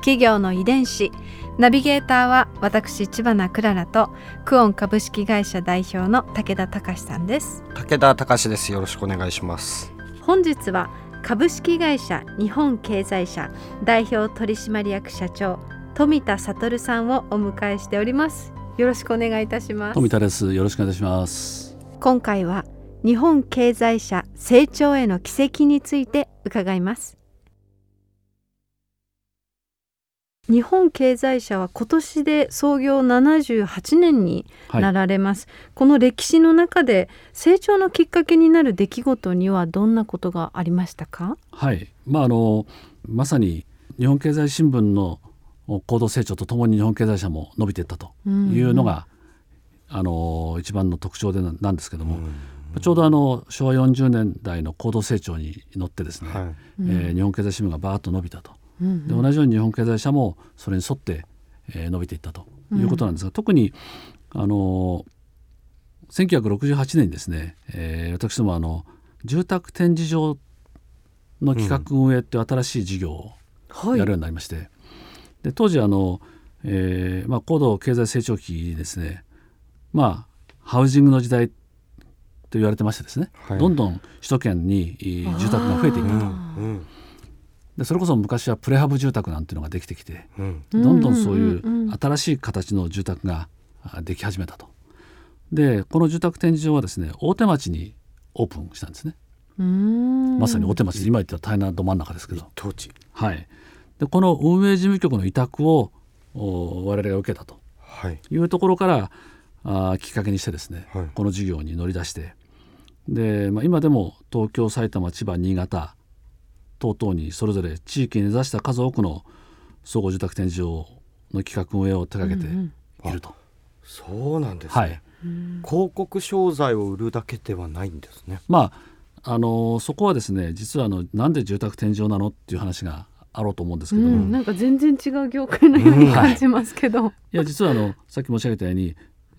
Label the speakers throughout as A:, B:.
A: 企業の遺伝子。ナビゲーターは私千葉なクララとクオン株式会社代表の武田隆さんです。
B: 武田隆です。よろしくお願いします。
A: 本日は株式会社日本経済社代表取締役社長富田悟さんをお迎えしております。よろしくお願いいたします。
C: 富田です。よろしくお願いします。
A: 今回は日本経済社成長への軌跡について伺います日本経済社は今年で創業78年になられます、はい、この歴史の中で成長のきっかけになる出来事にはどんなことがありましたか？
C: はい。まああのまさに日本経済新聞の高度成長とともに日本経済社も伸びていったというのが、うん、あの一番の特徴でなんですけども、うん、ちょうどあの昭和40年代の高度成長に乗ってですね、はい、えー、日本経済新聞がバーッと伸びたと。で同じように日本経済社もそれに沿って、えー、伸びていったということなんですが、うん、特にあの1968年にですね、えー、私どもあの住宅展示場の企画運営っていう新しい事業をやるようになりまして、はい、で当時あの、えーまあ、高度経済成長期にですねまあハウジングの時代と言われてましてですね、はい、どんどん首都圏に住宅が増えていったと。うんでそれこそ昔はプレハブ住宅なんていうのができてきて、うん、どんどんそういう新しい形の住宅ができ始めたと。でこの住宅展示場はですね大手町にオープンしたんですね。まさに大手町今言ったら大変など真ん中ですけど。
B: 当地。
C: はい、でこの運営事務局の委託を我々が受けたと。いうところから、あきっかけにしてですね、はい、この事業に乗り出して。で、まあ、今でも東京埼玉千葉新潟等々にそれぞれ地域に根ざした数多くの総合住宅展示場の企画運営を手掛けていると。
B: うんうん、そうなんですね、はい、広告商材を売るだけではないんですね。
C: まああのそこはですね実はあのなんで住宅展示場なのっていう話があろうと思うんですけども、う
A: ん、なんか全然違う業界のように感じますけど、うんはい、
C: いや実はあのさっき申し上げたように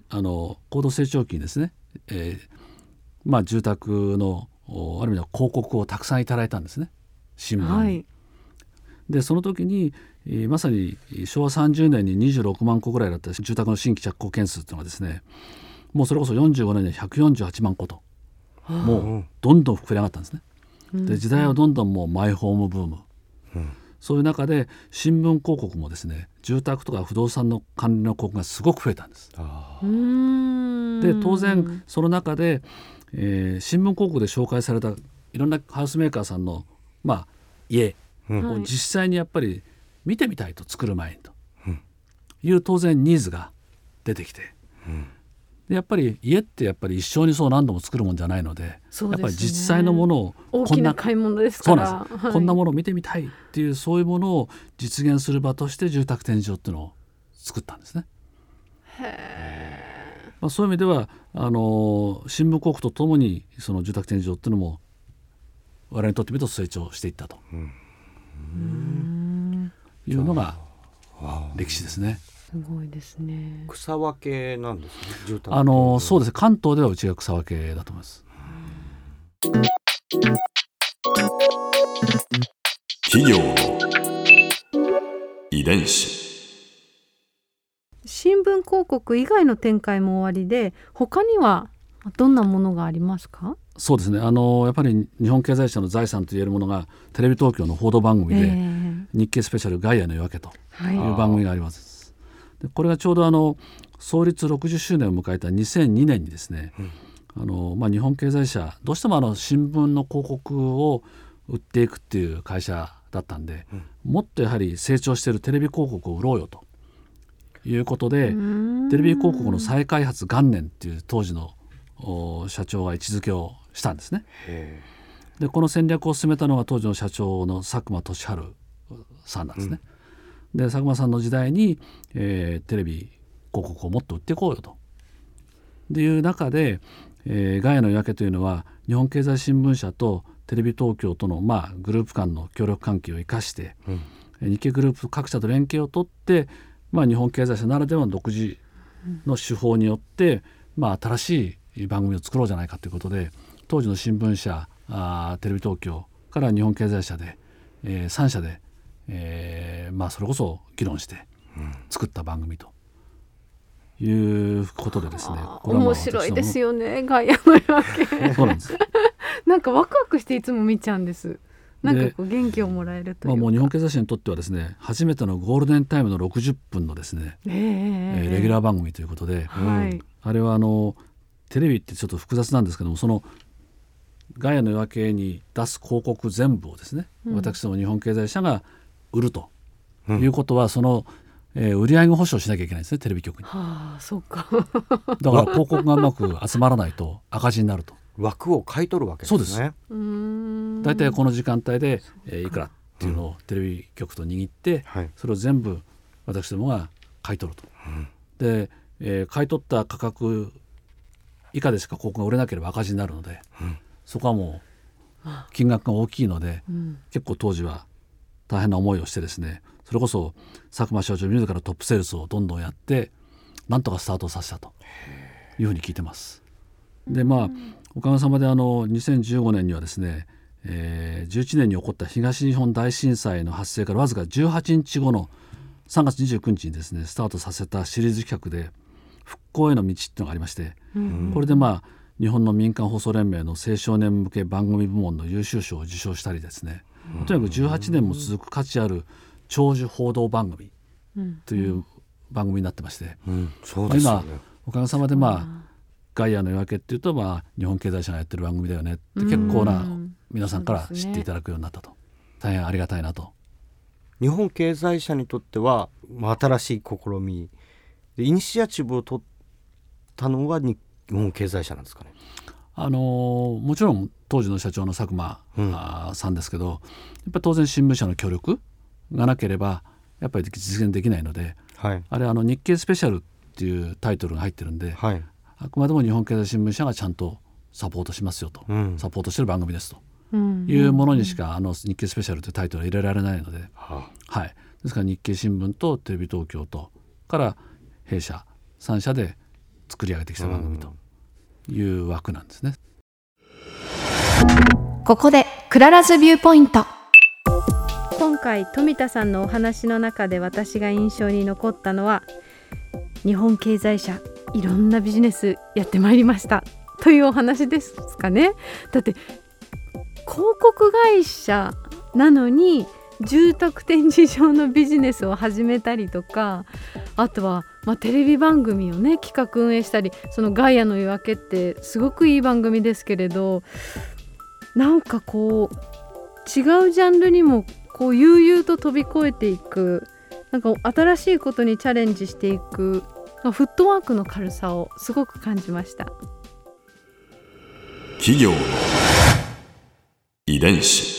C: あの高度成長期にですね、えー、まあ住宅のある意味では広告をたくさんいただいたんですね。新聞。はい、でその時に、えー、まさに昭和30年に26万戸ぐらいだった住宅の新規着工件数っていうのがですねもうそれこそ45年で148万戸ともうどんどん膨れ上がったんですね。で時代はどんどんもうマイホームブーム、うん、そういう中で新聞広告もですね住宅とか不動産の管理の広告がすごく増えたんです。で当然その中で、えー、新聞広告で紹介されたいろんなハウスメーカーさんのまあ、家。を実際にやっぱり見てみたいと作る前にと。いう当然ニーズが出てきて、でやっぱり家ってやっぱり一生にそう何度も作るもんじゃないので、ね、やっぱり実際のものを
A: こんな買い物ですから、
C: はい、こんなものを見てみたいっていうそういうものを実現する場として住宅展示場っていうのを作ったんですね。まあ、そういう意味ではあの新聞広告とともにその住宅展示場っていうのも我々にとってみると成長していったというのが歴史ですね。
A: すごいですね。
B: 草分けなんですね。
C: あのそうですね。関東ではうちが草分けだと思います。
D: 企業の遺伝子。
A: 新聞広告以外の展開も終わりで、他にはどんなものがありますか？
C: そうですね。あのやっぱり日本経済社の財産といえるものがテレビ東京の報道番組で、えー、日経スペシャル「ガイアの夜明け」という番組があります。でこれがちょうどあの創立60周年を迎えた2002年にですね、うん、あのまあ、日本経済社どうしてもあの新聞の広告を売っていくっていう会社だったんで、うん、もっとやはり成長しているテレビ広告を売ろうよということでテレビ広告の再開発元年っていう当時の社長が位置づけをしたんですね。でこの戦略を進めたのが当時の社長の佐久間俊治さんなんですね。で佐久間さんの時代に、えー、テレビ広告をもっと売っていこうよと。っていう中で、えー、ガヤの夜明けというのは日本経済新聞社とテレビ東京との、まあ、グループ間の協力関係を生かして、うん、日系グループ各社と連携を取って、まあ、日本経済社ならではの独自の手法によって、まあ、新しい番組を作ろうじゃないかということで当時の新聞社あテレビ東京から日本経済社で、えー、3社で、えーまあ、それこそ議論して作った番組と。いうことでですね、
A: うん、面白いですよねガイアの夜明け。そうなんです。なんかワクワクしていつも見ちゃうんです。なんかこう元気をもらえると
C: まあ、もう日本経済誌にとってはですね初めてのゴールデンタイムの60分のですね、えー、えー、レギュラー番組ということで、はい、あれはあのテレビってちょっと複雑なんですけどもそのガイアの夜明けに出す広告全部をですね、うん、私ども日本経済社が売るということは、うん、その、えー、売上保証しなきゃいけないですねテレビ局に。
A: はあ、そうか。
C: だから 広告がうまく集まらないと赤字になると。
B: 枠を買い取るわけですね。そうです。
C: 大体この時間帯で、えー、いくらっていうのをテレビ局と握って、うん、それを全部私どもが買い取ると。うん、で、えー、買い取った価格以下でしか広告が売れなければ赤字になるので、うん、そこはもう金額が大きいので、うん、結構当時は大変な思いをしてですねそれこそ佐久間社長自らトップセールスをどんどんやってなんとかスタートさせたというふうに聞いてます。でまあおかげさまであの2015年にはですね、えー、11年に起こった東日本大震災の発生からわずか18日後の3月29日にですねスタートさせたシリーズ企画で復興への道っていうのがありまして、うん、これでまあ日本の民間放送連盟の青少年向け番組部門の優秀賞を受賞したりですね、うん、とにかく18年も続く価値ある長寿報道番組という番組になってまして、うん。ね、今おかげさまでまあガイアの夜明けっていうと、まあ、日本経済社がやってる番組だよねって結構な皆さんから知っていただくようになったと、ね、大変ありがたいなと。
B: 日本経済社にとっては、まあ、新しい試みでイニシアチブを取ったのは日本経済社なんですかね。
C: あのー、もちろん当時の社長の佐久間、うん、さんですけどやっぱり当然新聞社の協力がなければやっぱり実現できないので、はい、あれあの日経スペシャルっていうタイトルが入ってるんで、はい、あくまでも日本経済新聞社がちゃんとサポートしますよと、うん、サポートしてる番組ですと。いうものにしか、あの日経スペシャルというタイトルは入れられないので、はあ、はい、ですから日経新聞とテレビ東京とから弊社3社で作り上げてきた番組という枠なんですね。
A: ここで Clara's Viewpoint。今回富田さんのお話の中で私が印象に残ったのは日本経済社いろんなビジネスやってまいりました。というお話ですかね。だって広告会社なのに住宅展示場のビジネスを始めたりとかあとは、まあ、テレビ番組をね企画運営したりその「ガイアの夜明け」ってすごくいい番組ですけれどなんかこう違うジャンルにもこう悠々と飛び越えていくなんか新しいことにチャレンジしていくフットワークの軽さをすごく感じました。
D: 企業遺伝子。